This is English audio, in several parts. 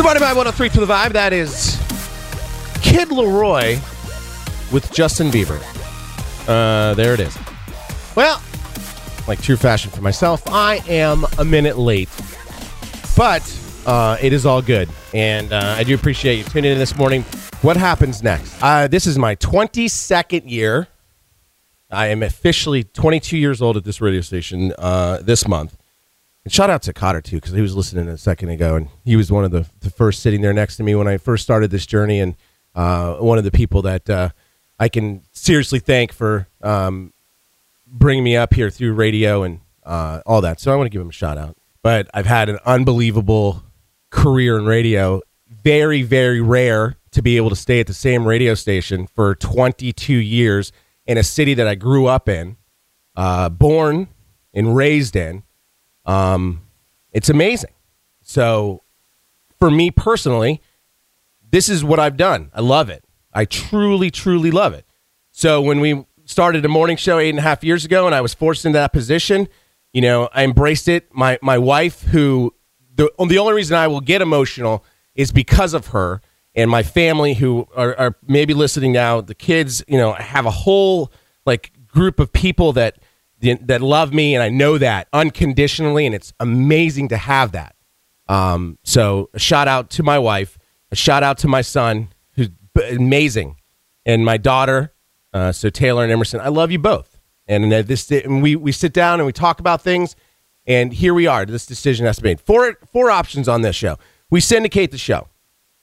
Divided by 103 to the vibe. That is Kid Laroi with Justin Bieber. Uh, there it is. Well, like true fashion for myself, I am a minute late, but uh, it is all good, and uh, I do appreciate you tuning in this morning. What happens next? Uh, this is my 22nd year. I am officially 22 years old at this radio station uh, this month. And shout out to Cotter too, because he was listening a second ago, and he was one of the, the first sitting there next to me when I first started this journey, and uh, one of the people that uh, I can seriously thank for um, bringing me up here through radio and uh, all that. So I want to give him a shout out. But I've had an unbelievable career in radio. Very, very rare to be able to stay at the same radio station for 22 years in a city that I grew up in, uh, born and raised in. Um, it's amazing. So, for me personally, this is what I've done. I love it. I truly, truly love it. So, when we started a morning show eight and a half years ago and I was forced into that position, you know, I embraced it. My, my wife, who the, the only reason I will get emotional is because of her and my family who are, are maybe listening now, the kids, you know, I have a whole like group of people that that love me, and I know that unconditionally, and it's amazing to have that. Um, so a shout out to my wife, a shout out to my son, who's amazing, and my daughter. Uh, so Taylor and Emerson, I love you both. And uh, this, and we we sit down and we talk about things, and here we are. This decision has to be made. Four four options on this show. We syndicate the show.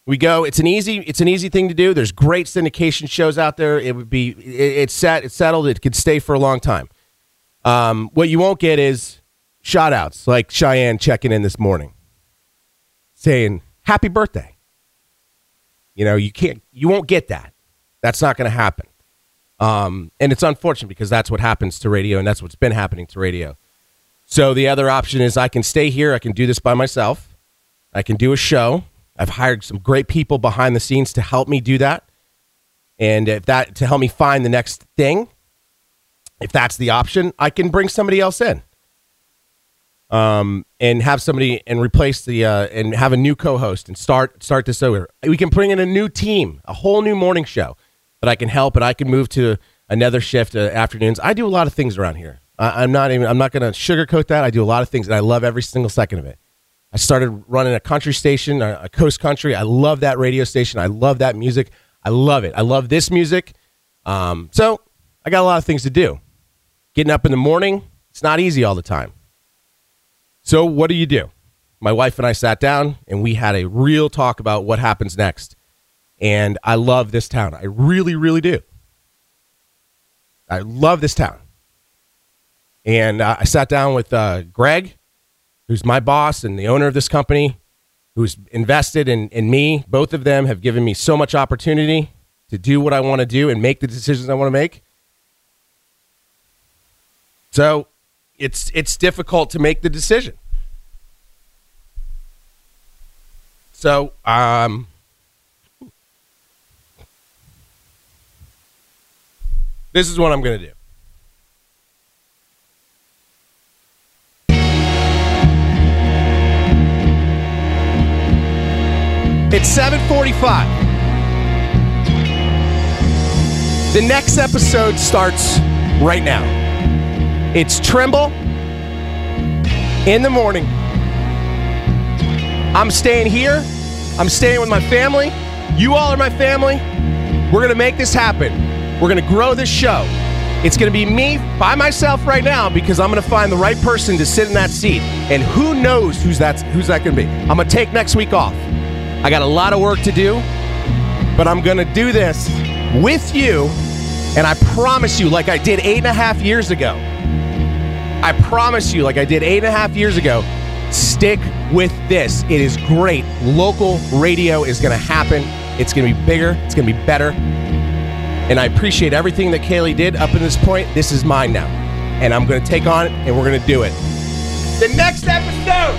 We go. It's an easy. It's an easy thing to do. There's great syndication shows out there. It would be. It, it's set. It's settled. It could stay for a long time. Um, what you won't get is shout outs like Cheyenne checking in this morning saying happy birthday. You know, you can't, you won't get that. That's not going to happen. Um, and it's unfortunate because that's what happens to radio and that's what's been happening to radio. So the other option is I can stay here. I can do this by myself. I can do a show. I've hired some great people behind the scenes to help me do that. And if that to help me find the next thing, if that's the option, I can bring somebody else in. Um, and have somebody and replace the uh, and have a new co-host and start start this over. We can bring in a new team, a whole new morning show that I can help, and I can move to another shift uh, afternoons. I do a lot of things around here. I, I'm not even I'm not going to sugarcoat that. I do a lot of things, and I love every single second of it. I started running a country station, a, a coast country. I love that radio station. I love that music. I love it. I love this music. Um, so I got a lot of things to do. Getting up in the morning, it's not easy all the time. So, what do you do? My wife and I sat down and we had a real talk about what happens next. And I love this town. I really, really do. I love this town. And uh, I sat down with uh, Greg, who's my boss and the owner of this company, who's invested in, in me. Both of them have given me so much opportunity to do what I want to do and make the decisions I want to make. So it's it's difficult to make the decision. So um this is what I'm going to do. It's 7:45. The next episode starts right now. It's Tremble in the morning. I'm staying here. I'm staying with my family. You all are my family. We're going to make this happen. We're going to grow this show. It's going to be me by myself right now because I'm going to find the right person to sit in that seat. And who knows who's that who's that going to be? I'm going to take next week off. I got a lot of work to do, but I'm going to do this with you. And I promise you, like I did eight and a half years ago, I promise you, like I did eight and a half years ago, stick with this. It is great. Local radio is going to happen. It's going to be bigger. It's going to be better. And I appreciate everything that Kaylee did up to this point. This is mine now. And I'm going to take on it and we're going to do it. The next episode.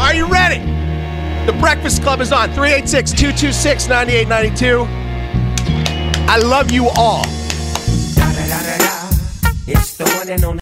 Are you ready? The Breakfast Club is on 386 226 9892. I love you all. It's the one and only.